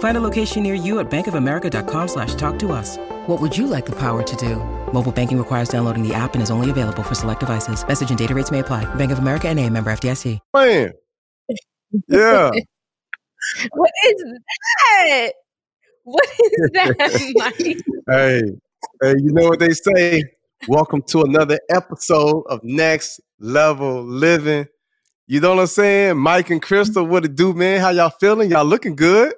Find a location near you at bankofamerica.com slash talk to us. What would you like the power to do? Mobile banking requires downloading the app and is only available for select devices. Message and data rates may apply. Bank of America and a member FDIC. Man. Yeah. what is that? What is that, Mike? hey, hey, you know what they say? Welcome to another episode of Next Level Living. You know what I'm saying? Mike and Crystal, what it do, man? How y'all feeling? Y'all looking good?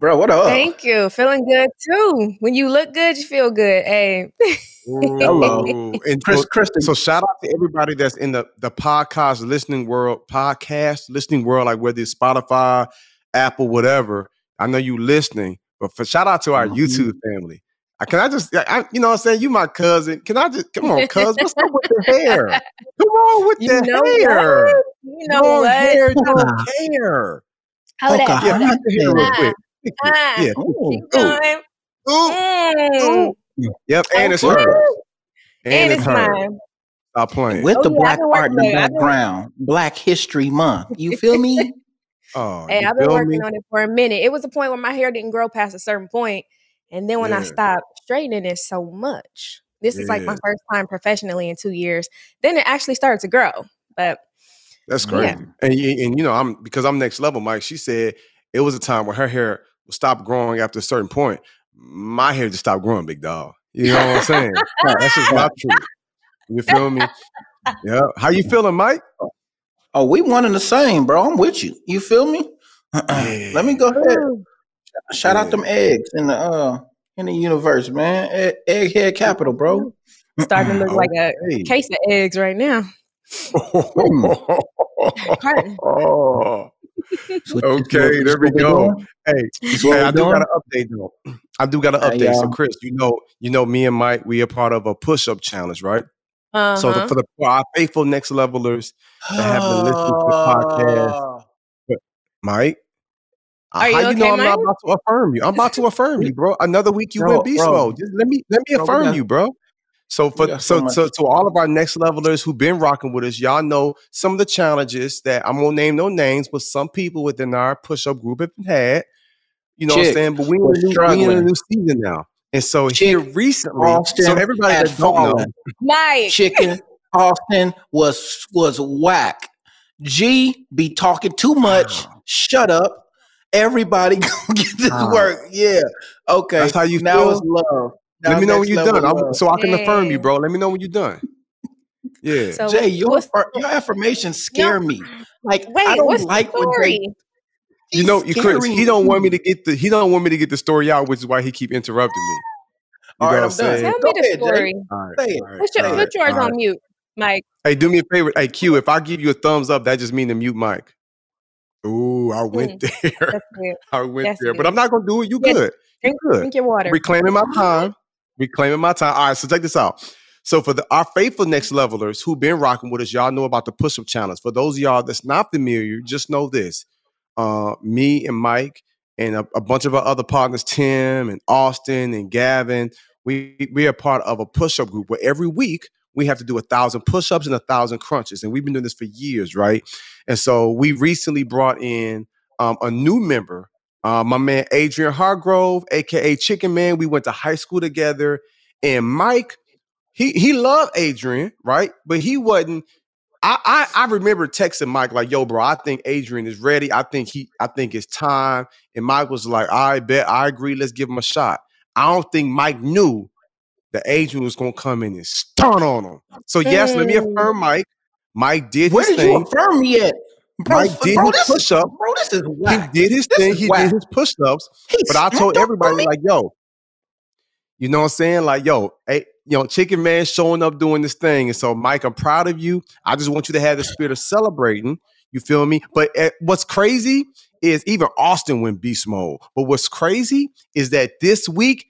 Bro, what up? Thank you. Feeling good too. When you look good, you feel good. Hey. Hello. and Chris, Kristen. So shout out to everybody that's in the, the podcast listening world, podcast listening world, like whether it's Spotify, Apple, whatever. I know you listening, but for shout out to our mm-hmm. YouTube family. Can I just, I, you know what I'm saying? You my cousin. Can I just, come on, cuz, what's up with the hair? Come on with you the know hair. What? You know Long what? hair don't care. How okay. that? Yeah, hair real quick. Ah, yeah. Ooh, going. Ooh, ooh, ooh. Yep, and it's hers. And, and it's mine. Stop playing. With oh, the yeah, black art in the background, Black History Month. You feel me? oh, hey, I've been working me? on it for a minute. It was a point where my hair didn't grow past a certain point, and then when yeah. I stopped straightening it so much, this yeah. is like my first time professionally in two years. Then it actually started to grow, but that's crazy. Yeah. And and you know, I'm because I'm next level, Mike. She said it was a time where her hair stop growing after a certain point. My hair just stopped growing, big dog. You know what I'm saying? That's just not true. You feel me? Yeah. How you feeling, Mike? Oh, we one and the same, bro. I'm with you. You feel me? Yeah. Let me go ahead. Shout yeah. out them eggs in the uh in the universe, man. Egg, egghead capital, bro. Starting to look like a hey. case of eggs right now. oh okay, there we go. Hey, hey I do got an update though. I do got an update. so, Chris, you know, you know, me and Mike, we are part of a push-up challenge, right? Uh-huh. So the, uh-huh. for the for our faithful next levelers that have been listening to the podcast, Mike. Are you how okay, you know I'm Mike? not about to affirm you? I'm about to affirm you, bro. Another week you bro, went beast mode. Just let me let me bro, affirm you, bro. So for so so, so to all of our next levelers who've been rocking with us, y'all know some of the challenges that I'm gonna name no names, but some people within our push-up group have had. You know Chick, what I'm saying? But we in, a new, we in a new season now. And so Chick, here recently, Austin so everybody that don't know, Mike Chicken Austin was was whack. G be talking too much. Shut up. Everybody go get this work. Yeah. Okay. That's how you now feel? it's love. Let me know when you're done, I'm, so I can yeah. affirm you, bro. Let me know when you're done. Yeah, so Jay, your your affirmations scare me. Like Wait, I don't like when they. You know, you Chris, he don't want me to get the he don't want me to get the story out, which is why he keep interrupting me. You all right, I'm done. Tell me the story. All right, all right, put, your, put yours on mute, Mike. Hey, do me a favor. Hey, Q, if I give you a thumbs up, that just mean to mute Mike. Ooh, I went mm, there. I went that's there, good. but I'm not gonna do it. You good? Drink, you good. Drink your water. Reclaiming my time. Reclaiming my time. All right, so check this out. So for the our faithful next levelers who've been rocking with us, y'all know about the push-up challenge. For those of y'all that's not familiar, just know this. Uh, me and Mike and a, a, bunch of our other partners, Tim and Austin and Gavin, we we are part of a push-up group where every week we have to do a thousand push-ups and a thousand crunches. And we've been doing this for years, right? And so we recently brought in um, a new member uh, my man Adrian Hargrove, aka Chicken Man, we went to high school together. And Mike, he he loved Adrian, right? But he wasn't. I, I I remember texting Mike like, "Yo, bro, I think Adrian is ready. I think he, I think it's time." And Mike was like, "I bet, I agree. Let's give him a shot." I don't think Mike knew that Adrian was gonna come in and stun on him. So yes, mm. let me affirm, Mike. Mike did Where his did thing. you affirm me at? Bro, Mike did bro, his push up. bro, this is He did his This thing. He whack. did his push ups. But I told everybody, like, yo, you know what I'm saying? Like, yo, hey, you know, Chicken Man showing up doing this thing. And so, Mike, I'm proud of you. I just want you to have the spirit of celebrating. You feel me? But uh, what's crazy is even Austin went beast mode. But what's crazy is that this week,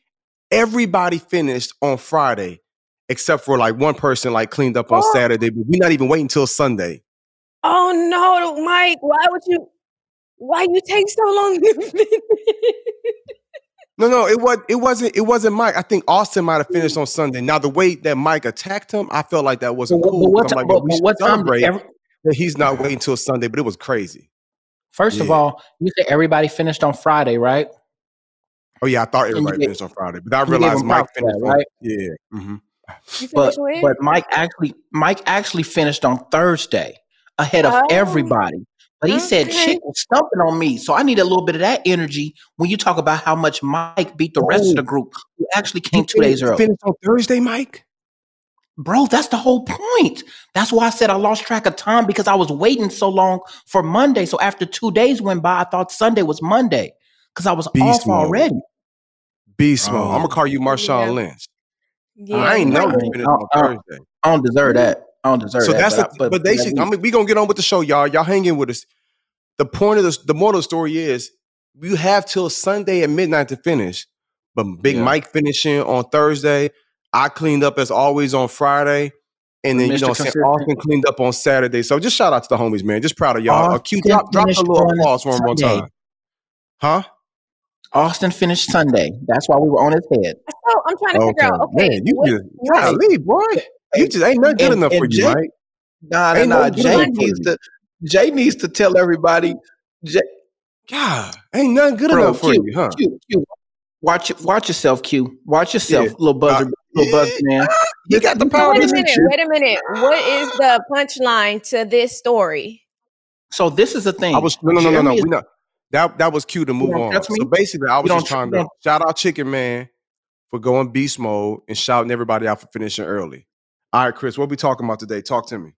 everybody finished on Friday, except for like one person like cleaned up on Oh. Saturday. But we're not even waiting until Sunday. Oh no, Mike! Why would you? Why you take so long? to? No, no, it was it wasn't it wasn't Mike. I think Austin might have finished on Sunday. Now the way that Mike attacked him, I felt like that wasn't what- cool. what, like, yo, but- we what time did every, that he's not waiting till Sunday, but it was crazy. First of all, you said everybody finished on Friday, right? Oh yeah, I thought everybody gave- finished on Friday, but I realized Mike finished that, on right? yeah. hmm But but Mike actually Mike actually finished on Thursday ahead of Oh. everybody. But he said Chick was stumping on me, so I need a little bit of that energy when you talk about how much Mike beat the rest of the Oh. group who actually came two days early. Finished on Thursday, Mike. Bro, that's the whole point. That's why I said I lost track of time because I was waiting so long for Monday. So after two days went by, I thought Sunday was Monday because I was Beast off mode. already. Beast oh, mode. I'm gonna Oh. call you Marshawn Yeah. Lynch. yeah, I ain't you know you be- finished on Thursday. I don't deserve that. I don't deserve So that. that's but, the, I, but, they should. I mean, we gonna get on with the show, y'all. Y'all hang in with us. The point of the the moral of the story is you have till Sunday at midnight to finish. But Big Yeah. Mike finishing on Thursday. I cleaned up as always on Friday. And then you know, what I'm saying Consistent. Austin cleaned up on Saturday. So just shout out to the homies, man. Just proud of y'all. Uh, Q, drop, drop a little on applause for him one Sunday. time. Huh? Austin finished Sunday. That's why we were on his head. So I'm trying to figure out. Okay, man, you what- just what- golly, boy. You just ain't nothing good And- enough and for you, Jay- Mike. Nah, nah, Ain't nah. no Jay needs to. Jay needs to tell everybody. Jay, God, ain't nothing good bro, enough for Q, you, huh? Q, Q. Watch it. Watch yourself, Q. Watch yourself, Yeah. little buzzer, Uh, little buzz yeah. man. You got the You- power Wait a to minute. Wait a minute. What is the punchline to this story? So this is the thing. I was no no no no no. We not that that was cute to move on. So basically, I was just trying to shout out Chicken Man for going beast mode and shouting everybody out for finishing early. All right, Chris, what we talking about today? Talk to me.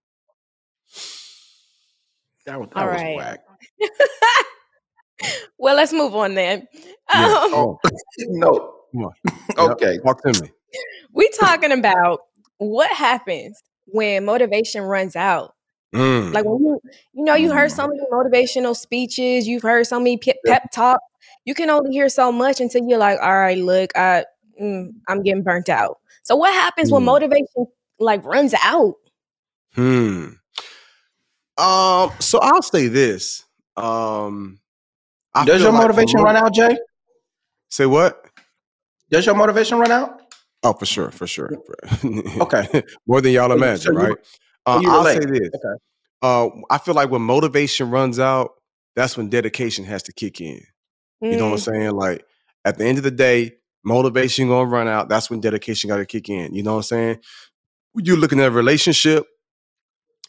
That was, that All was right. whack. well, let's move on then. Yeah. Um, Oh, No. come on. Okay. Talk to me. we talking about what happens when motivation runs out. Mm. Like when you, you know, you heard so many motivational speeches, you've heard so many pep, pep talk. You can only hear so much until you're like, all right, look, I, mm, I'm getting burnt out. So what happens when Mm. motivation like runs out? Hmm. Um. So I'll say this. Um. I Does your like motivation mo- run out, Jay? Say what? Does your motivation run out? Oh, for sure, for sure. Okay. More than y'all imagine, so you- right? Uh, I'll say this. Okay. Uh, I feel like when motivation runs out, that's when dedication has to kick in. You know what I'm Mm, saying? Like at the end of the day, motivation gonna run out. That's when dedication got to kick in. You know what I'm saying? When you're looking at a relationship,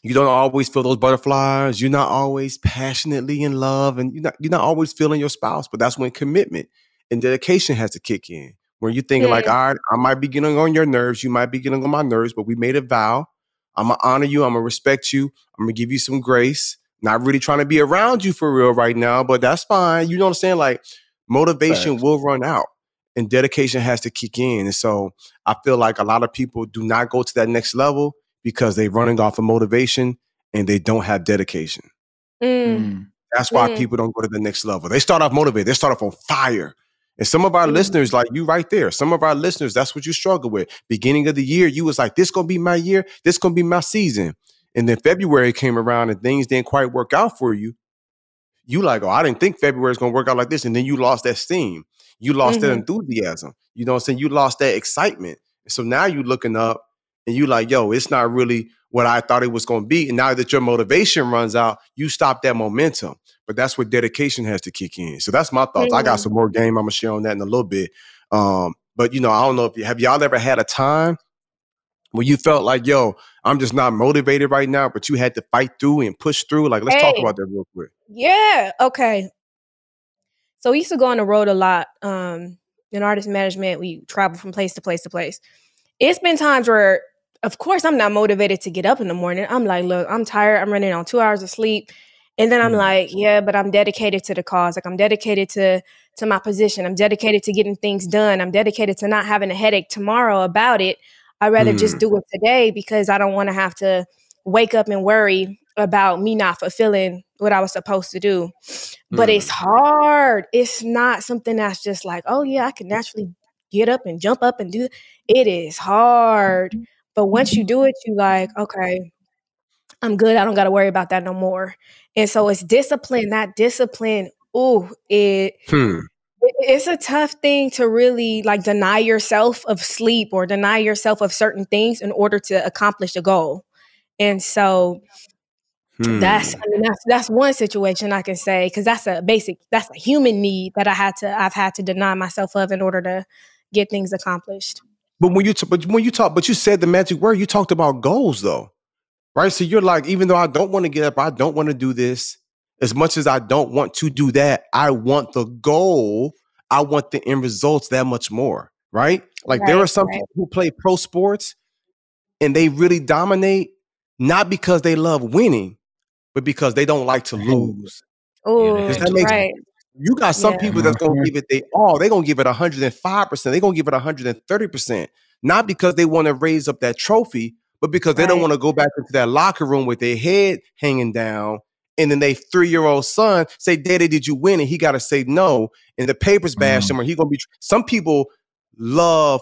you don't always feel those butterflies. You're not always passionately in love, and you're not you're not always feeling your spouse. But that's when commitment and dedication has to kick in. When you're thinking like, Mm. all right, I might be getting on your nerves, you might be getting on my nerves, but we made a vow. I'm gonna honor you. I'm gonna respect you. I'm gonna give you some grace. Not really trying to be around you for real right now, but that's fine. You know what I'm saying? Like motivation will run out and dedication has to kick in. And so I feel like a lot of people do not go to that next level because they're running off of motivation and they don't have dedication. mm, Mm. That's why Mm. people don't go to the next level. They start off motivated, they start off on fire. And some of our Mm. listeners, like you right there, some of our listeners, that's what you struggle with. Beginning of the year, you was like, this gonna be my year, this gonna be my season. And then February came around and things didn't quite work out for you. You like, oh, I didn't think February is gonna work out like this. And then you lost that steam. You lost that Mhm. enthusiasm. You know what I'm saying? You lost that excitement. So now you're looking up and you like, yo, it's not really what I thought it was gonna be. And now that your motivation runs out, you stop that momentum. But that's where dedication has to kick in. So that's my thoughts. I got some more game. I'm gonna share on that in a little bit. Um, but you know, I don't know if you have y'all ever had a time where you felt like, yo, I'm just not motivated right now, but you had to fight through and push through. Like, let's talk about that real quick. Yeah. Okay. So we used to go on the road a lot. Um, in artist management, we travel from place to place to place. It's been times where of course, I'm not motivated to get up in the morning. I'm like, look, I'm tired. I'm running on two hours of sleep. And then I'm mm. like, yeah, but I'm dedicated to the cause. Like I'm dedicated to to my position. I'm dedicated to getting things done. I'm dedicated to not having a headache tomorrow about it. I'd rather mm. just do it today because I don't want to have to wake up and worry about me not fulfilling what I was supposed to do. But mm. it's hard. It's not something that's just like, oh yeah, I can naturally get up and jump up and do it. It is hard. But once you do it, you like, okay, I'm good. I don't got to worry about that no more. And so it's discipline. That discipline, ooh, it, hmm. It it's a tough thing to really like deny yourself of sleep or deny yourself of certain things in order to accomplish a goal. And so hmm. that's I mean that's that's one situation I can say because that's a basic that's a human need that I had to I've had to deny myself of in order to get things accomplished. But when you t- but when you talk, but you said the magic word. You talked about goals though, right? So you're like, even though I don't want to get up, I don't want to do this. As much as I don't want to do that, I want the goal. I want the end results that much more, right? Like right, there are some right. people who play pro sports and they really dominate not because they love winning, but because they don't like to lose. Oh, right. You got some yeah. people that's gonna give it they all. They're gonna give it 105%. They're gonna give it 130%. Not because they want to raise up that trophy, but because they right. don't want to go back into that locker room with their head hanging down. And then they three-year-old son say, Daddy, did you win? And he gotta say no. And the papers bash mm. him, or he gonna be some people love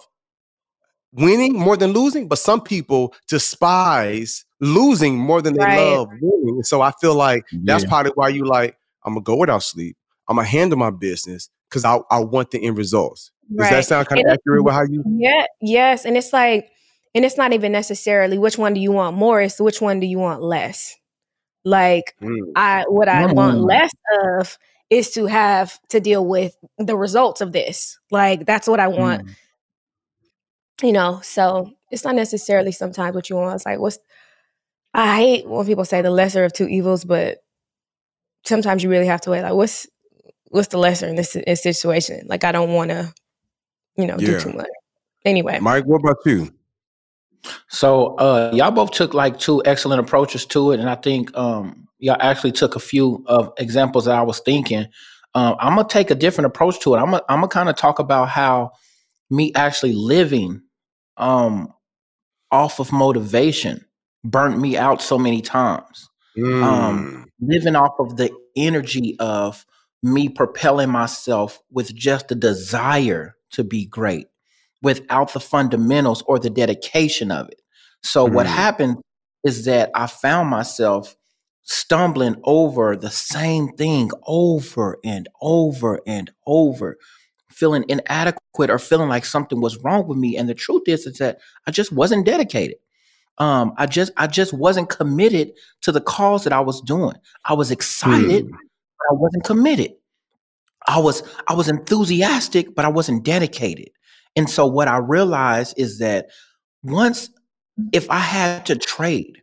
winning more than losing, but some people despise losing more than they right. love winning. So I feel like that's yeah. probably why you like, I'm gonna go without sleep. I'm gonna handle my business because I, I want the end results. Does right. that sound kind of accurate with how you? Yeah, yes. And it's like, and it's not even necessarily which one do you want more, it's which one do you want less. Like mm. I what I mm. want less of is to have to deal with the results of this. Like that's what I want. Mm. You know, so it's not necessarily sometimes what you want. It's like what's I hate when people say the lesser of two evils, but sometimes you really have to wait. Like, what's what's the lesser in this, in this situation? Like, I don't want to, you know, yeah. do too much. Anyway, Mike, what about you? So, uh, y'all both took like two excellent approaches to it, and I think um, y'all actually took a few of examples that I was thinking. Um, I'm gonna take a different approach to it. I'm gonna, I'm gonna kind of talk about how me actually living um, off of motivation burnt me out so many times. Um, mm. Um, living off of the energy of me propelling myself with just the desire to be great without the fundamentals or the dedication of it. So mm. what happened is that I found myself stumbling over the same thing over and over and over feeling inadequate or feeling like something was wrong with me and the truth is is that I just wasn't dedicated um, I just I just wasn't committed to the cause that I was doing. I was excited, mm. but I wasn't committed. I was I was enthusiastic, but I wasn't dedicated. And so what I realized is that once if I had to trade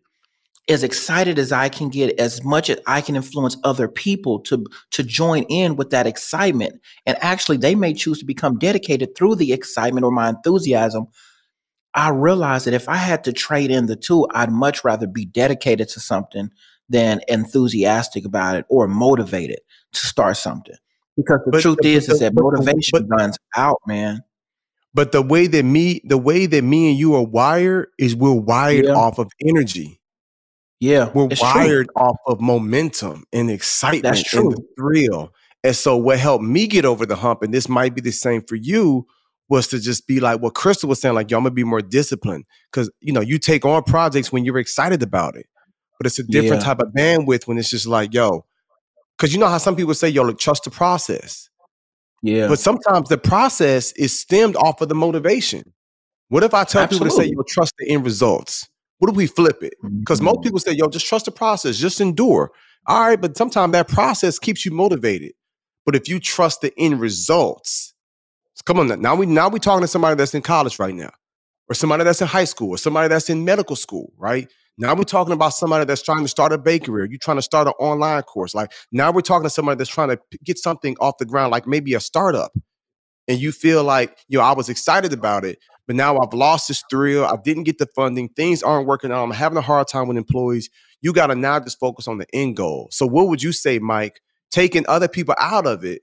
as excited as I can get, as much as I can influence other people to to join in with that excitement, and actually they may choose to become dedicated through the excitement or my enthusiasm. I realized that if I had to trade in the two, I'd much rather be dedicated to something than enthusiastic about it or motivated to start something. Because the but, truth but, is, but, is that motivation runs out, man. But the way that me, the way that me and you are wired is we're wired yeah. off of energy. Yeah, we're wired true. off of momentum and excitement That's true. and the thrill. And so, what helped me get over the hump, and this might be the same for you, was to just be like what Crystal was saying, like, yo, I'm gonna be more disciplined. Cause you know, you take on projects when you're excited about it. But it's a different yeah. type of bandwidth when it's just like, yo, because you know how some people say, yo, like, trust the process. Yeah. But sometimes the process is stemmed off of the motivation. What if I tell Absolutely. people to say, yo, trust the end results? What if we flip it? Because mm-hmm. most people say, yo, just trust the process, just endure. All right, but sometimes that process keeps you motivated. But if you trust the end results, Come on, now we now we talking to somebody that's in college right now, or somebody that's in high school, or somebody that's in medical school, right? Now we're talking about somebody that's trying to start a bakery, or you're trying to start an online course. Like now we're talking to somebody that's trying to get something off the ground, like maybe a startup, and you feel like, you know, I was excited about it, but now I've lost this thrill. I didn't get the funding. Things aren't working out. I'm having a hard time with employees. You got to now just focus on the end goal. So, what would you say, Mike? Taking other people out of it,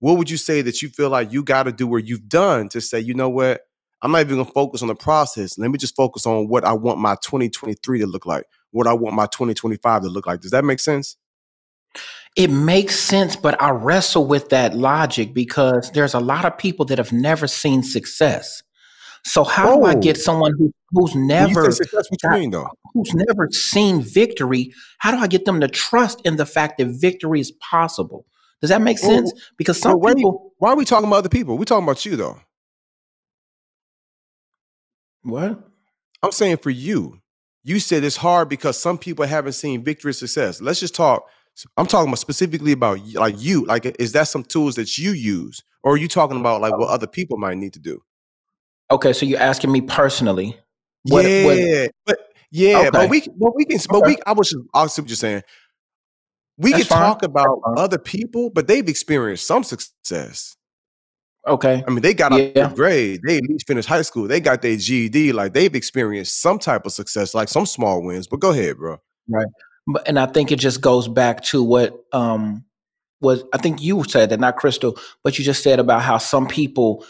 what would you say that you feel like you got to do where you've done to say, you know what? I'm not even gonna focus on the process. Let me just focus on what I want my 2023 to look like, what I want my 2025 to look like. Does that make sense? It makes sense, but I wrestle with that logic because there's a lot of people that have never seen success. So how oh. do I get oh. someone who, who's never success, what mean though? who's never seen victory? How do I get them to trust in the fact that victory is possible? Does that make sense? Because some well, people. Why are we talking about other people? We're talking about you though. What? I'm saying for you, you said it's hard because some people haven't seen victory success. Let's just talk. I'm talking about specifically about like you. Like, is that some tools that you use, or are you talking about like what other people might need to do? Okay, so you're asking me personally. What, yeah, what, but yeah, okay. but we, but we can, but okay. we. I was just, I see what you're saying. We That's can fine. talk about other people, but they've experienced some success. Okay. I mean, they got yeah. a grade. They at least finished high school. They got their GED. Like they've experienced some type of success, like some small wins. But go ahead, bro. Right. But and I think it just goes back to what um was I think you said that, not Crystal, but you just said about how some people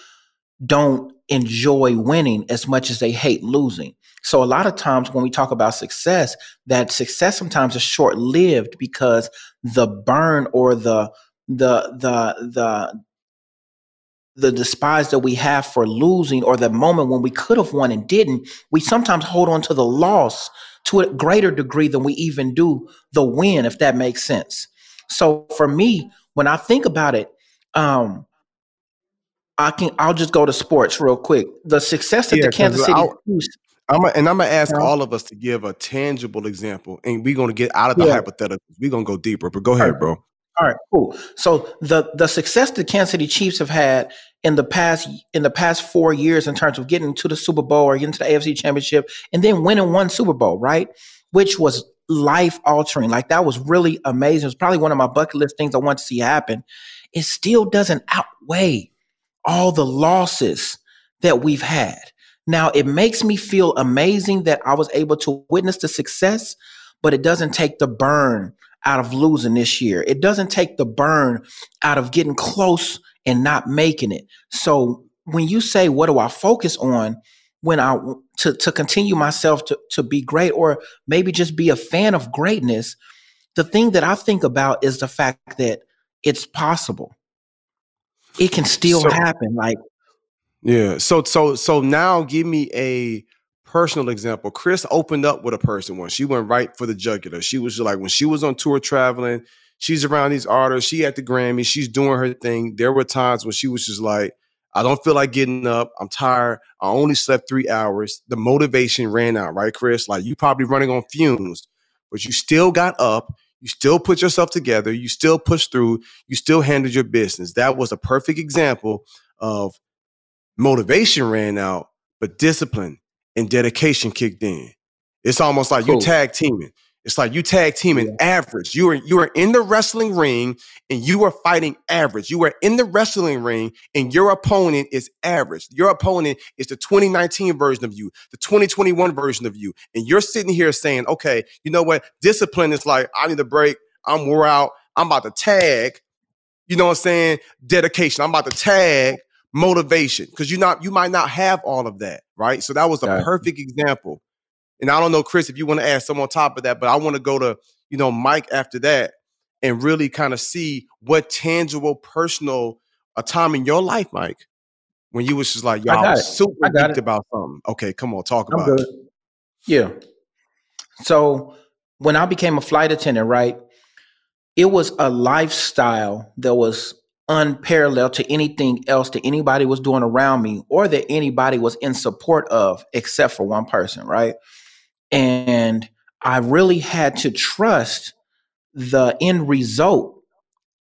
don't enjoy winning as much as they hate losing. So a lot of times when we talk about success, that success sometimes is short lived because the burn or the the the the the despise that we have for losing or the moment when we could have won and didn't, we sometimes hold on to the loss to a greater degree than we even do the win, if that makes sense. So for me, when I think about it, um, I can I'll just go to sports real quick. The success that yeah, the Kansas City Chiefs. I'm a, and I'm gonna ask all of us to give a tangible example, and we're gonna get out of the yeah. hypothetical. We're gonna go deeper, but go ahead, bro. All right, cool. So the the success the Kansas City Chiefs have had in the past in the past four years in terms of getting to the Super Bowl or getting to the AFC Championship and then winning one Super Bowl, right? Which was life altering. Like that was really amazing. It was probably one of my bucket list things I want to see happen. It still doesn't outweigh all the losses that we've had. Now it makes me feel amazing that I was able to witness the success, but it doesn't take the burn out of losing this year. It doesn't take the burn out of getting close and not making it. So when you say, what do I focus on when I to, to continue myself to, to be great or maybe just be a fan of greatness, the thing that I think about is the fact that it's possible. It can still so, happen. Like yeah. So so so now give me a personal example. Chris opened up with a person once. She went right for the jugular. She was like, when she was on tour traveling, she's around these artists. She at the Grammy. She's doing her thing. There were times when she was just like, I don't feel like getting up. I'm tired. I only slept three hours. The motivation ran out, right, Chris? Like you probably running on fumes, but you still got up. You still put yourself together. You still pushed through. You still handled your business. That was a perfect example of motivation ran out, but discipline and dedication kicked in. It's almost like cool. you tag teaming. It's like you tag teaming yeah. average. You are you are in the wrestling ring and you are fighting average. You are in the wrestling ring and your opponent is average. Your opponent is the 2019 version of you, the 2021 version of you. And you're sitting here saying, okay, you know what? Discipline is like, I need a break. I'm wore out. I'm about to tag. You know what I'm saying? Dedication. I'm about to tag motivation because you not you might not have all of that, right? So that was a yeah. perfect example. And I don't know, Chris, if you want to add some on top of that, but I want to go to you know Mike after that and really kind of see what tangible, personal a time in your life, Mike, when you was just like, y'all was super geeked about something. Okay, come on, talk about it. Yeah. So when I became a flight attendant, right, it was a lifestyle that was unparalleled to anything else that anybody was doing around me or that anybody was in support of except for one person, right? And I really had to trust the end result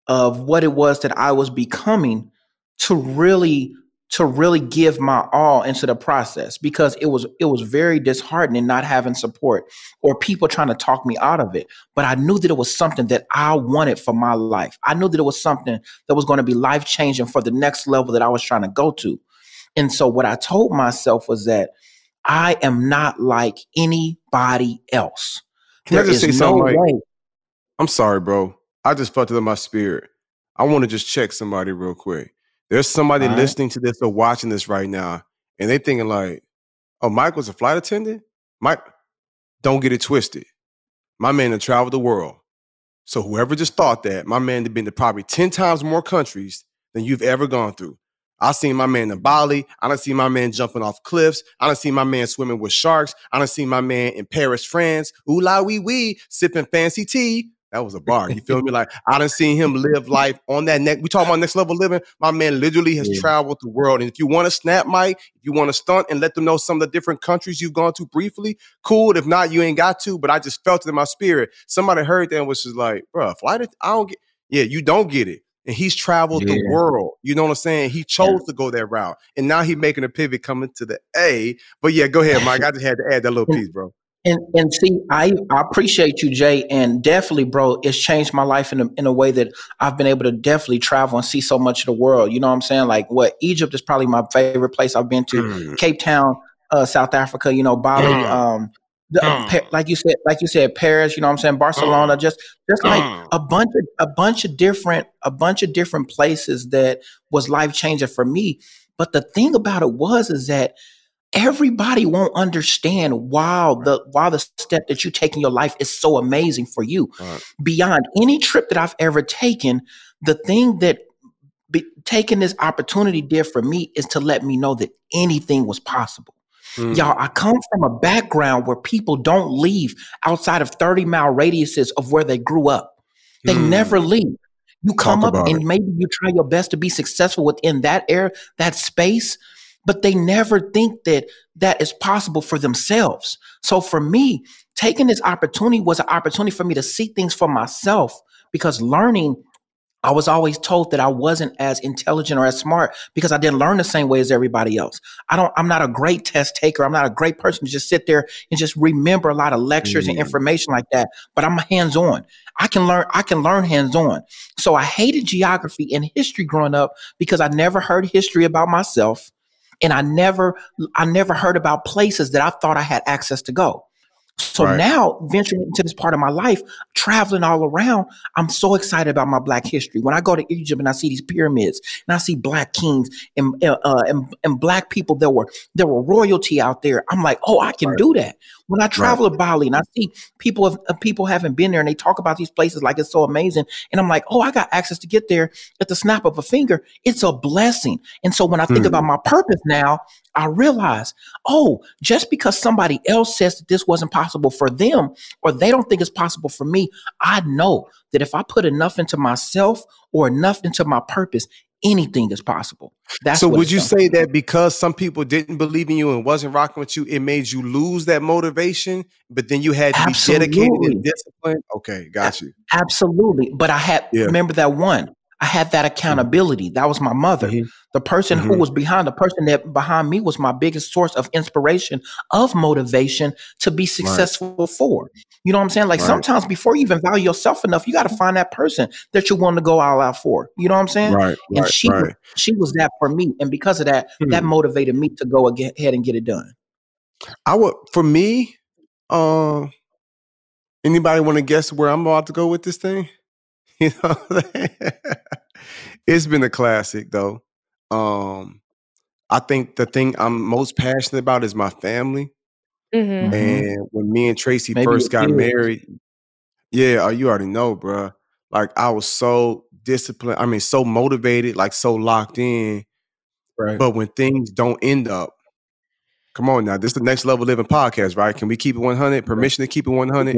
of what it was that I was becoming to really to really give my all into the process because it was it was very disheartening not having support or people trying to talk me out of it. But i knew that it was something that i wanted for my life. I knew that it was something that was going to be life changing for the next level that i was trying to go to. And so what I told myself was that I am not like anybody else. Can there I just say something? Like, I'm sorry, bro. I just felt it in my spirit. I want to just check somebody real quick. There's somebody right. listening to this or watching this right now, and they thinking like, "Oh, Mike was a flight attendant." Mike, don't get it twisted. My man had traveled the world. So whoever just thought that, my man had been to probably 10 times more countries than you've ever gone through. I seen my man in Bali. I don't see my man jumping off cliffs. I don't see my man swimming with sharks. I don't see my man in Paris, France. Ooh la wee wee, sipping fancy tea. That was a bar. You feel me? Like I done seen him live life on that neck. We talk about next level living. My man literally has yeah. traveled the world. And if you want to snap, Mike, if you want to stunt and let them know some of the different countries you've gone to briefly, cool. If not, you ain't got to. But I just felt it in my spirit. Somebody heard that and was just like, bro, flight. I don't get. Yeah, you don't get it. And he's traveled yeah. the world. You know what I'm saying? He chose yeah. to go that route. And now he's making a pivot coming to the A. But yeah, go ahead, Mike. I just had to add that little piece, bro. And and see, I, I appreciate you, Jay, and definitely, bro, it's changed my life in a, in a way that I've been able to definitely travel and see so much of the world. You know what I'm saying? Like, what Egypt is probably my favorite place I've been to. Mm. Cape Town, uh, South Africa. You know, Bali. Mm. Um, the, mm. like you said, like you said, Paris. You know what I'm saying? Barcelona. Mm. Just just like mm. a bunch of a bunch of different a bunch of different places that was life changing for me. But the thing about it was is that everybody won't understand why the why the step that you take in your life is so amazing for you. Right. Beyond any trip that I've ever taken, the thing that be, taking this opportunity did for me is to let me know that anything was possible. Mm. Y'all, I come from a background where people don't leave outside of 30 mile radiuses of where they grew up. They mm. never leave. You come up and it. maybe you try your best to be successful within that area, that space, but they never think that that is possible for themselves. So for me, taking this opportunity was an opportunity for me to see things for myself because learning I was always told that I wasn't as intelligent or as smart because I didn't learn the same way as everybody else. I don't, I'm not a great test taker. I'm not a great person to just sit there and just remember a lot of lectures mm. and information like that, but I'm hands on. I can learn, I can learn hands on. So I hated geography and history growing up because I never heard history about myself and I never I never heard about places that I thought I had access to go. So right. now, venturing into this part of my life, traveling all around, I'm so excited about my Black history. When I go to Egypt and I see these pyramids, and I see Black kings and uh, and, and Black people that were there were royalty out there, I'm like, oh, I can right. do that. When I travel right. to Bali and I see people uh, people haven't been there and they talk about these places like it's so amazing, and I'm like, oh, I got access to get there at the snap of a finger. It's a blessing. And so when I think hmm. about my purpose now, I realize, oh, just because somebody else says that this wasn't possible for them or they don't think it's possible for me, I know that if I put enough into myself or enough into my purpose, anything is possible. That's so. Would you say that because some people didn't believe in you and wasn't rocking with you, it made you lose that motivation? But then you had to Absolutely. be dedicated and disciplined. Okay, got you. Absolutely. But I had yeah. remember that one. I had that mm-hmm. accountability. That was my mother. Mm-hmm. The person mm-hmm. who was behind the person that behind me was my biggest source of inspiration, of motivation to be successful right. for. You know what I'm saying? Like right. sometimes before you even value yourself enough, you got to find that person that you want to go all out for. You know what I'm saying? Right. And she right. she was that for me, and because of that, hmm. that motivated me to go ahead and get it done. I would for me. Um, anybody want to guess where I'm about to go with this thing? You know, it's been a classic though. Um, I think the thing I'm most passionate about is my family. Mm-hmm. And when me and Tracy Maybe first got married, yeah, oh, you already know, bro. Like I was so disciplined. I mean, so motivated, like so locked in. Right. But when things don't end up, come on now, this is the next level living podcast, right? Can we keep it 100? Permission to keep it 100?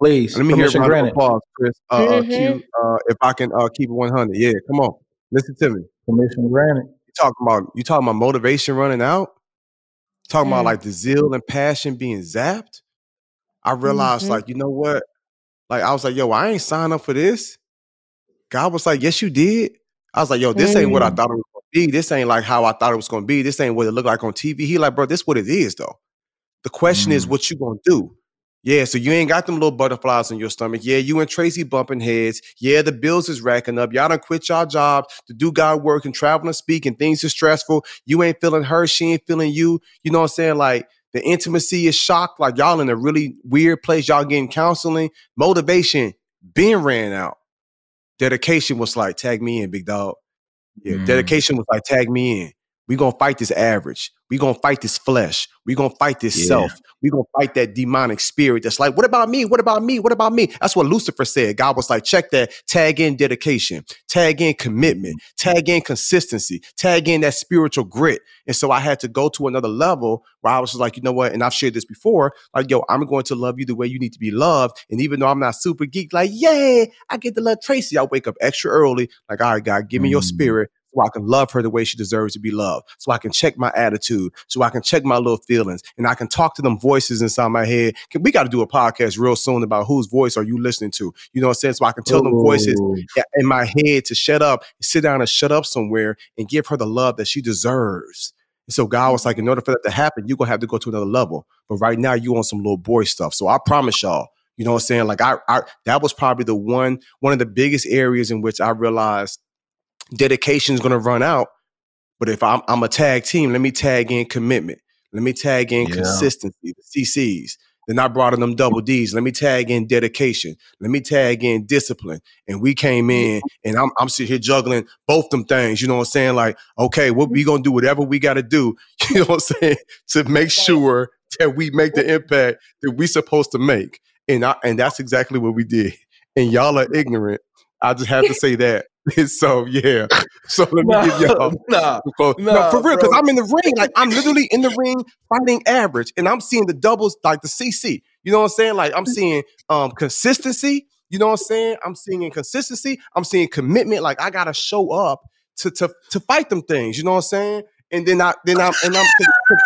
Please. Let me hear a round of applause, Chris. Uh, uh mm-hmm. Q, uh, if I can uh, keep it 100. Yeah, come on. Listen to me. Permission granted. You talking about you talking about motivation running out? Talking mm. about like the zeal and passion being zapped. I realized, mm-hmm. like, you know what? Like, I was like, yo, I ain't signed up for this. God was like, yes, you did. I was like, yo, this mm. ain't what I mm. thought it was gonna be. This ain't like how I thought it was gonna be. This ain't what it looked like on TV. He like, bro, this what it is though. The question mm. is what you gonna do. Yeah, so you ain't got them little butterflies in your stomach. Yeah, you and Tracy bumping heads. Yeah, the bills is racking up. Y'all done quit y'all job to do God work and travel and speak, and things are stressful. You ain't feeling her, she ain't feeling you. You know what I'm saying? Like the intimacy is shocked. Like y'all in a really weird place. Y'all getting counseling, motivation, being ran out. Dedication was like, tag me in, big dog. Yeah, mm. dedication was like, tag me in. We gonna fight this average. We're gonna fight this flesh. We're gonna fight this yeah. self. We're gonna fight that demonic spirit that's like, what about me? What about me? What about me? That's what Lucifer said. God was like, check that, tag in dedication, tag in commitment, tag in consistency, tag in that spiritual grit. And so I had to go to another level where I was just like, you know what? And I've shared this before, like, yo, I'm going to love you the way you need to be loved. And even though I'm not super geek, like, yay, I get to love Tracy. I wake up extra early, like, all right, God, give me your mm. spirit so I can love her the way she deserves to be loved, so I can check my attitude, so I can check my little feelings, and I can talk to them voices inside my head. We got to do a podcast real soon about whose voice are you listening to? You know what I'm saying? So I can tell Ooh. them voices in my head to shut up, sit down and shut up somewhere and give her the love that she deserves. And so God was like, in order for that to happen, you're gonna have to go to another level. But right now, you on some little boy stuff. So I promise y'all, you know what I'm saying? Like I, I that was probably the one one of the biggest areas in which I realized dedication is going to run out. But if I'm, I'm, a tag team, let me tag in commitment. Let me tag in yeah. consistency, the CCs. Then I brought in them double D's. Let me tag in dedication. Let me tag in discipline. And we came in and I'm, I'm sitting here juggling both them things. You know what I'm saying? Like, okay, what we gonna do whatever we gotta do, you know what I'm saying, to make sure that we make the impact that we supposed to make. And I, and that's exactly what we did. And y'all are ignorant. I just have to say that. so yeah. So let me no, give y'all nah, no, no, for real, because I'm in the ring. Like I'm literally in the ring fighting average, and I'm seeing the doubles like the CC. You know what I'm saying? Like I'm seeing um consistency. You know what I'm saying? I'm seeing inconsistency. I'm seeing commitment. Like I gotta show up to to to fight them things. You know what I'm saying? And then I then I'm and I'm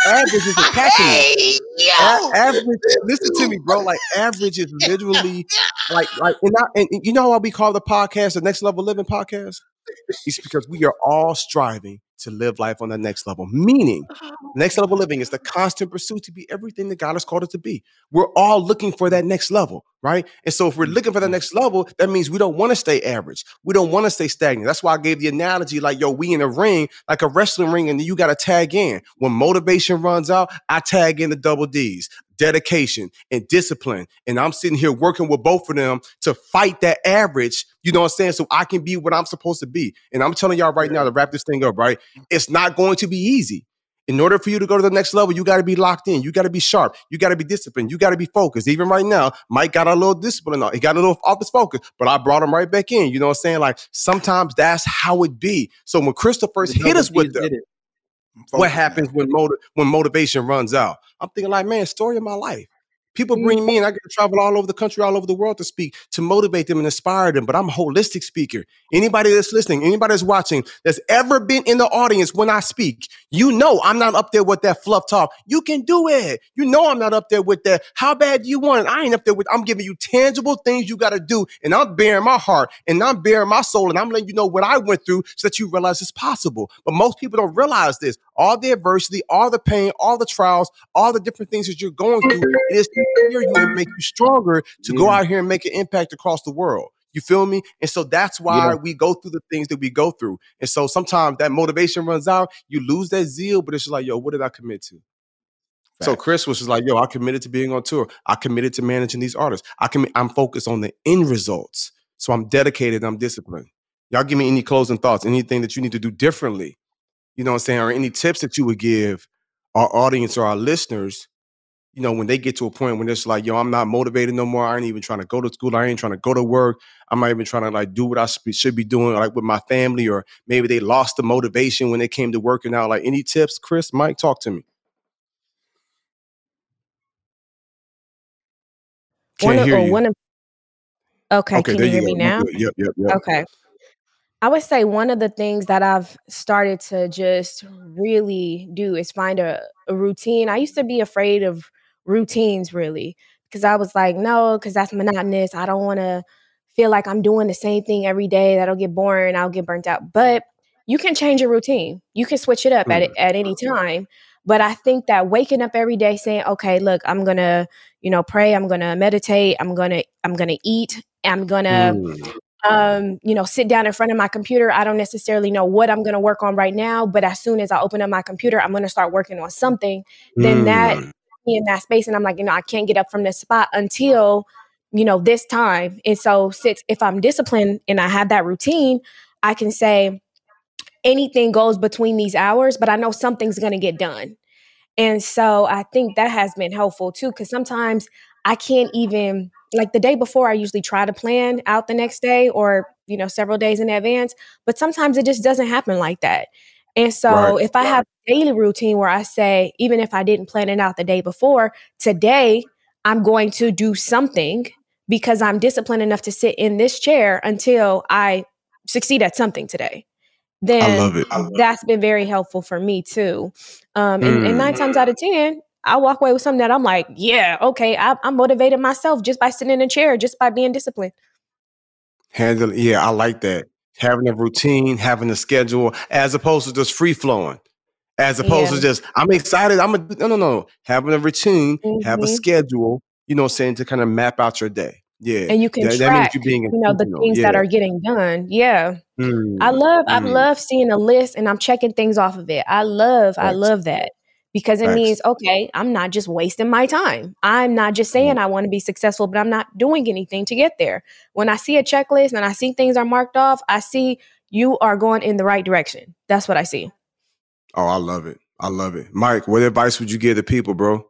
average is attacking me. Average, listen to me, bro. Like average is literally like like and, I, and you know why we call the podcast the next level living podcast? It's because we are all striving to live life on the next level. Meaning, oh. next level living is the constant pursuit to be everything that God has called us to be. We're all looking for that next level, right? And so, if we're looking for the mm-hmm. next level, that means we don't want to stay average. We don't want to stay stagnant. That's why I gave the analogy like, yo, we in a ring, like a wrestling ring, and you got to tag in. When motivation runs out, I tag in the double D's dedication and discipline. And I'm sitting here working with both of them to fight that average, you know what I'm saying? So I can be what I'm supposed to be. And I'm telling y'all right now to wrap this thing up, right? It's not going to be easy. In order for you to go to the next level, you got to be locked in. You got to be sharp. You got to be disciplined. You got to be focused. Even right now, Mike got a little discipline. He got a little off his focus, but I brought him right back in. You know what I'm saying? Like sometimes that's how it be. So when Crystal first hit us with them, what happens when motiv- when motivation runs out? I'm thinking like, man, story of my life. People bring me in. I get to travel all over the country, all over the world to speak, to motivate them and inspire them. But I'm a holistic speaker. Anybody that's listening, anybody that's watching, that's ever been in the audience when I speak, you know I'm not up there with that fluff talk. You can do it. You know I'm not up there with that. How bad do you want it? I ain't up there with, I'm giving you tangible things you got to do. And I'm bearing my heart and I'm bearing my soul. And I'm letting you know what I went through so that you realize it's possible. But most people don't realize this. All the adversity, all the pain, all the trials, all the different things that you're going through is to prepare you and make you stronger to yeah. go out here and make an impact across the world. You feel me? And so that's why yeah. we go through the things that we go through. And so sometimes that motivation runs out, you lose that zeal, but it's just like, yo, what did I commit to? Fact. So Chris was just like, yo, I committed to being on tour. I committed to managing these artists. I commit, I'm focused on the end results. So I'm dedicated, I'm disciplined. Y'all give me any closing thoughts, anything that you need to do differently, you know what I'm saying, or any tips that you would give our audience or our listeners you know, when they get to a point when it's like, yo, I'm not motivated no more. I ain't even trying to go to school. I ain't trying to go to work. I'm not even trying to like do what I should be doing, like with my family, or maybe they lost the motivation when they came to working out. Like, any tips, Chris, Mike, talk to me. Can't one hear of, you. One of, okay, okay, can you hear me now? Yep, yep, yep. Okay. I would say one of the things that I've started to just really do is find a, a routine. I used to be afraid of routines really because I was like, no, because that's monotonous. I don't want to feel like I'm doing the same thing every day. That'll get boring. I'll get burnt out. But you can change your routine. You can switch it up mm. at at any time. But I think that waking up every day saying, okay, look, I'm gonna, you know, pray, I'm going to meditate, I'm going to I'm going to eat, I'm going to mm. Um, you know, sit down in front of my computer. I don't necessarily know what I'm going to work on right now, but as soon as I open up my computer, I'm going to start working on something. Mm. Then that mm. in that space and I'm like, you know, I can't get up from this spot until you know this time. And so since if I'm disciplined and I have that routine, I can say anything goes between these hours, but I know something's going to get done. And so I think that has been helpful too, because sometimes I can't even, like the day before, I usually try to plan out the next day or, you know, several days in advance, but sometimes it just doesn't happen like that. And so right, if I have a daily routine where I say, even if I didn't plan it out the day before, today I'm going to do something because I'm disciplined enough to sit in this chair until I succeed at something today then I love it. I love that's it. been very helpful for me too. Um, and, mm. and, nine times out of ten, I walk away with something that I'm like, yeah, okay, I, am motivated myself just by sitting in a chair, just by being disciplined. Handle, yeah, I like that. Having a routine, having a schedule, as opposed to just free flowing. As opposed yeah. to just, I'm excited. I'm a no, no, no. Having a routine, mm-hmm. have a mm-hmm. schedule. You know, saying to kind of map out your day. Yeah, and you can that, track, that you, you know, the things yeah. that are getting done. Yeah, mm. I love, mm. I love seeing a list and I'm checking things off of it. I love, I love that because it means okay, I'm not just wasting my time. I'm not just saying mm. I want to be successful, but I'm not doing anything to get there. When I see a checklist and I see things are marked off, I see you are going in the right direction. That's what I see. Oh, I love it. I love it. Mike, what advice would you give the people, bro?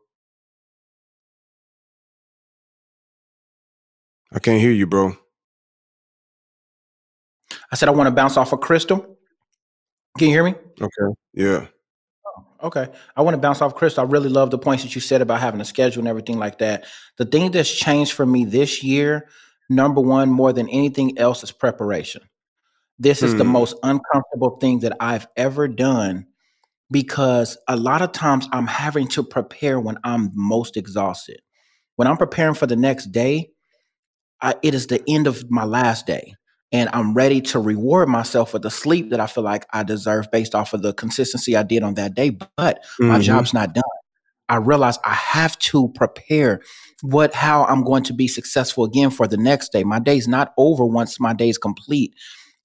I can't hear you, bro. I said I want to bounce off of Crystal. Can you hear me? Okay. Yeah. Okay. I want to bounce off Chris. I really love the points that you said about having a schedule and everything like that. The thing that's changed for me this year, number one, more than anything else, is preparation. This is the hmm. most uncomfortable thing that I've ever done because a lot of times I'm having to prepare when I'm most exhausted. When I'm preparing for the next day, I, it is the end of my last day and I'm ready to reward myself for the sleep that I feel like I deserve based off of the consistency I did on that day. But mm-hmm. my job's not done. I realize I have to prepare what how I'm going to be successful again for the next day. My day's not over once my day's complete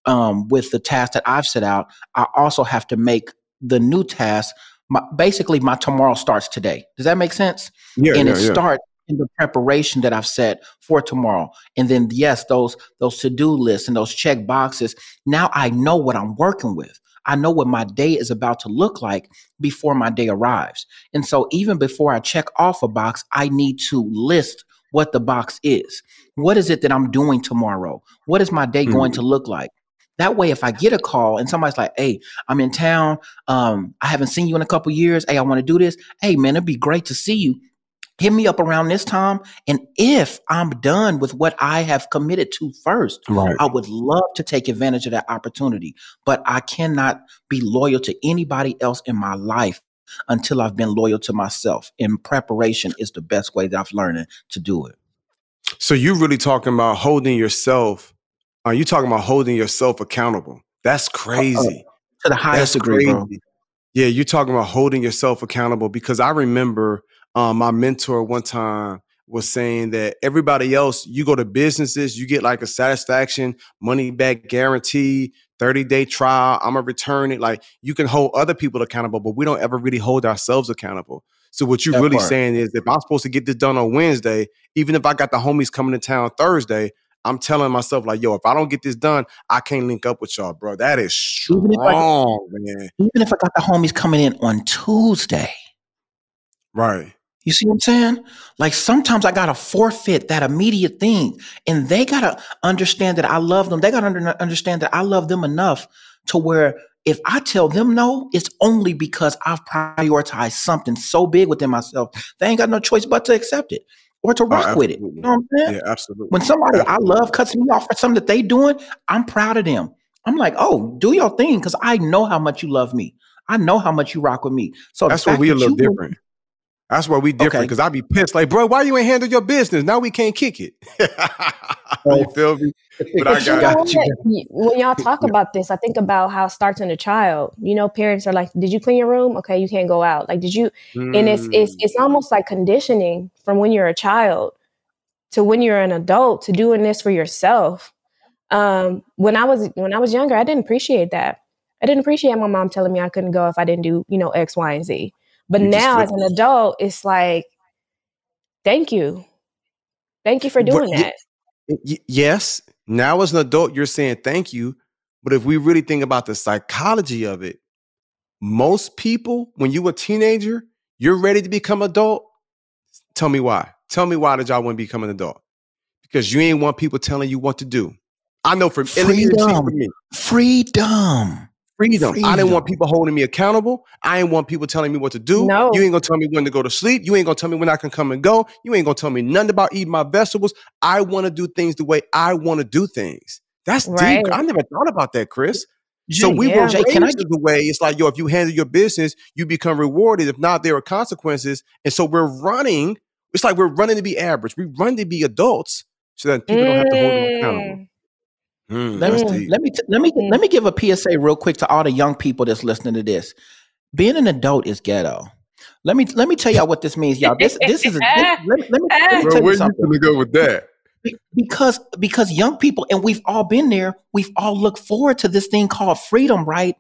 um, with the task that I've set out. I also have to make the new task. My, basically, my tomorrow starts today. Does that make sense? Yeah, and yeah, it yeah. starts in the preparation that I've set for tomorrow. And then yes, those those to-do lists and those check boxes. Now I know what I'm working with. I know what my day is about to look like before my day arrives. And so even before I check off a box, I need to list what the box is. What is it that I'm doing tomorrow? What is my day mm-hmm. going to look like? That way, if I get a call and somebody's like, "Hey, I'm in town. Um, I haven't seen you in a couple years. Hey, I want to do this. Hey, man, it'd be great to see you hit me up around this time. And if I'm done with what I have committed to first, right. I would love to take advantage of that opportunity. But I cannot be loyal to anybody else in my life until I've been loyal to myself. And preparation is the best way that I've learned to do it. So you're really talking about holding yourself. Are you talking about holding yourself accountable? That's crazy. Uh, to the highest That's degree, crazy. bro. Yeah, you're talking about holding yourself accountable because I remember um, my mentor one time was saying that everybody else, you go to businesses, you get like a satisfaction, money back guarantee, 30 day trial. I'm gonna return it. Like you can hold other people accountable, but we don't ever really hold ourselves accountable. So what you're that really part. saying is if I'm supposed to get this done on Wednesday, even if I got the homies coming to town Thursday, I'm telling myself like, yo, if I don't get this done, I can't link up with y'all, bro. That is strong, even I, man. Even if I got the homies coming in on Tuesday, right? You see what I'm saying? Like sometimes I gotta forfeit that immediate thing, and they gotta understand that I love them. They gotta under- understand that I love them enough to where if I tell them no, it's only because I've prioritized something so big within myself. They ain't got no choice but to accept it or to oh, rock oh, with it. You know what I'm saying? Yeah, absolutely. When somebody absolutely. I love cuts me off for something that they doing, I'm proud of them. I'm like, oh, do your thing because I know how much you love me. I know how much you rock with me. So that's why we a little different. That's why we different because okay. I'd be pissed. Like, bro, why you ain't handle your business? Now we can't kick it. you feel me? But I got you. When y'all talk about this, I think about how it starts in a child. You know, parents are like, "Did you clean your room? Okay, you can't go out." Like, did you? Mm. And it's it's mm. it's almost like conditioning from when you're a child to when you're an adult to doing this for yourself. Um, when I was when I was younger, I didn't appreciate that. I didn't appreciate my mom telling me I couldn't go if I didn't do you know X, Y, and Z. But you now, as an adult, it's like, thank you, thank you for doing but, that. Y- yes, now as an adult, you're saying thank you. But if we really think about the psychology of it, most people, when you a teenager, you're ready to become adult. Tell me why. Tell me why did y'all want to become an adult? Because you ain't want people telling you what to do. I know from freedom. For me. Freedom freedom. freedom. I didn't want people holding me accountable. I didn't want people telling me what to do. No. You ain't gonna tell me when to go to sleep. You ain't gonna tell me when I can come and go. You ain't gonna tell me nothing about eating my vegetables. I want to do things the way I want to do things. That's right. deep. I never thought about that, Chris. So we yeah. were raised can I, the way it's like, yo, if you handle your business, you become rewarded. If not, there are consequences. And so we're running. It's like we're running to be average. We run to be adults so that people mm. don't have to hold them accountable. Mm. Let, me, let me let me let me give a PSA real quick to all the young people that's listening to this. Being an adult is ghetto. Let me let me tell y'all what this means, y'all. This this is a, this, let, let, me, let me Bro, where you gonna go with that? Because because young people and we've all been there. We've all looked forward to this thing called freedom, right?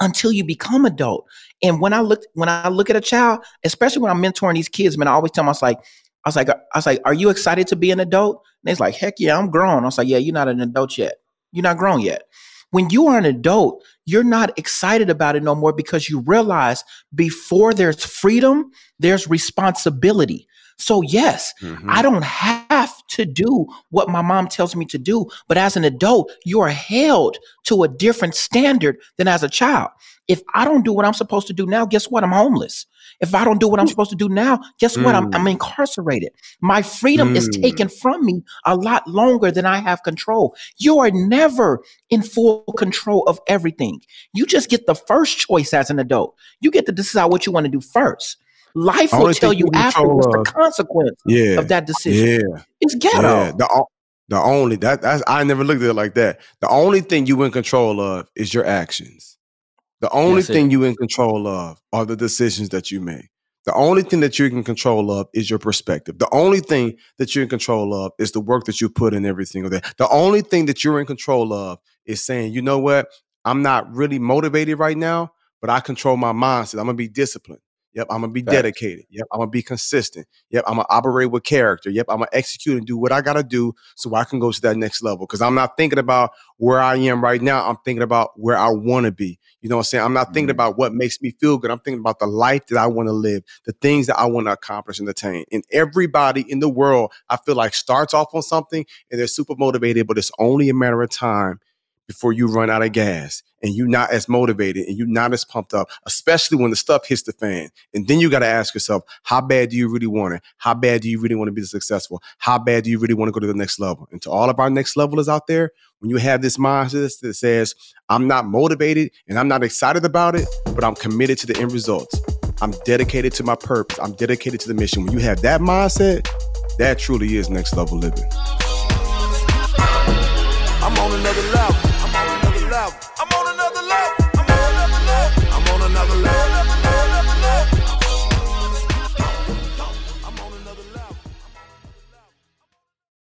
Until you become adult. And when I look when I look at a child, especially when I'm mentoring these kids, man, I always tell them I was like, I was like, I was like, are you excited to be an adult? And it's like, heck yeah, I'm grown. I was like, yeah, you're not an adult yet. You're not grown yet. When you are an adult, you're not excited about it no more because you realize before there's freedom, there's responsibility. So, yes, mm-hmm. I don't have to do what my mom tells me to do, but as an adult, you are held to a different standard than as a child. If I don't do what I'm supposed to do now, guess what? I'm homeless. If I don't do what I'm supposed to do now, guess mm. what? I'm, I'm, mm. incarcerated. My freedom mm. is taken from me a lot longer than I have control. You are never in full control of everything. You just get the first choice as an adult. You get to decide what you want to do first. Life will tell you afterwards the consequence yeah, of that decision. Yeah. It's ghetto. Yeah. The, the only that that's I never looked at it like that. The only thing you in control of is your actions. The only That's thing you in control of are the decisions that you make. The only thing that you're in control of is your perspective. The only thing that you're in control of is the work that you put in every single day. The only thing that you're in control of is saying, you know what? I'm not really motivated right now, but I control my mindset. I'm gonna be disciplined. Yep, I'm gonna be Facts. dedicated. Yep, I'm gonna be consistent. Yep, I'm gonna operate with character. Yep, I'm gonna execute and do what I gotta do so I can go to that next level. Because I'm not thinking about where I am right now. I'm thinking about where I want to be. You know what I'm saying? I'm not thinking mm-hmm. about what makes me feel good. I'm thinking about the life that I want to live, the things that I want to accomplish and attain. And everybody in the world, I feel like starts off on something and they're super motivated, but it's only a matter of time before you run out of gas and you're not as motivated and you're not as pumped up, especially when the stuff hits the fan. And then you got to ask yourself, how bad do you really want it? How bad do you really want to be successful? How bad do you really want to go to the next level? And to all of our next levelers out there, when you have this mindset that says, I'm not motivated and I'm not excited about it, but I'm committed to the end results. I'm dedicated to my purpose. I'm dedicated to the mission. When you have that mindset, that truly is next level living.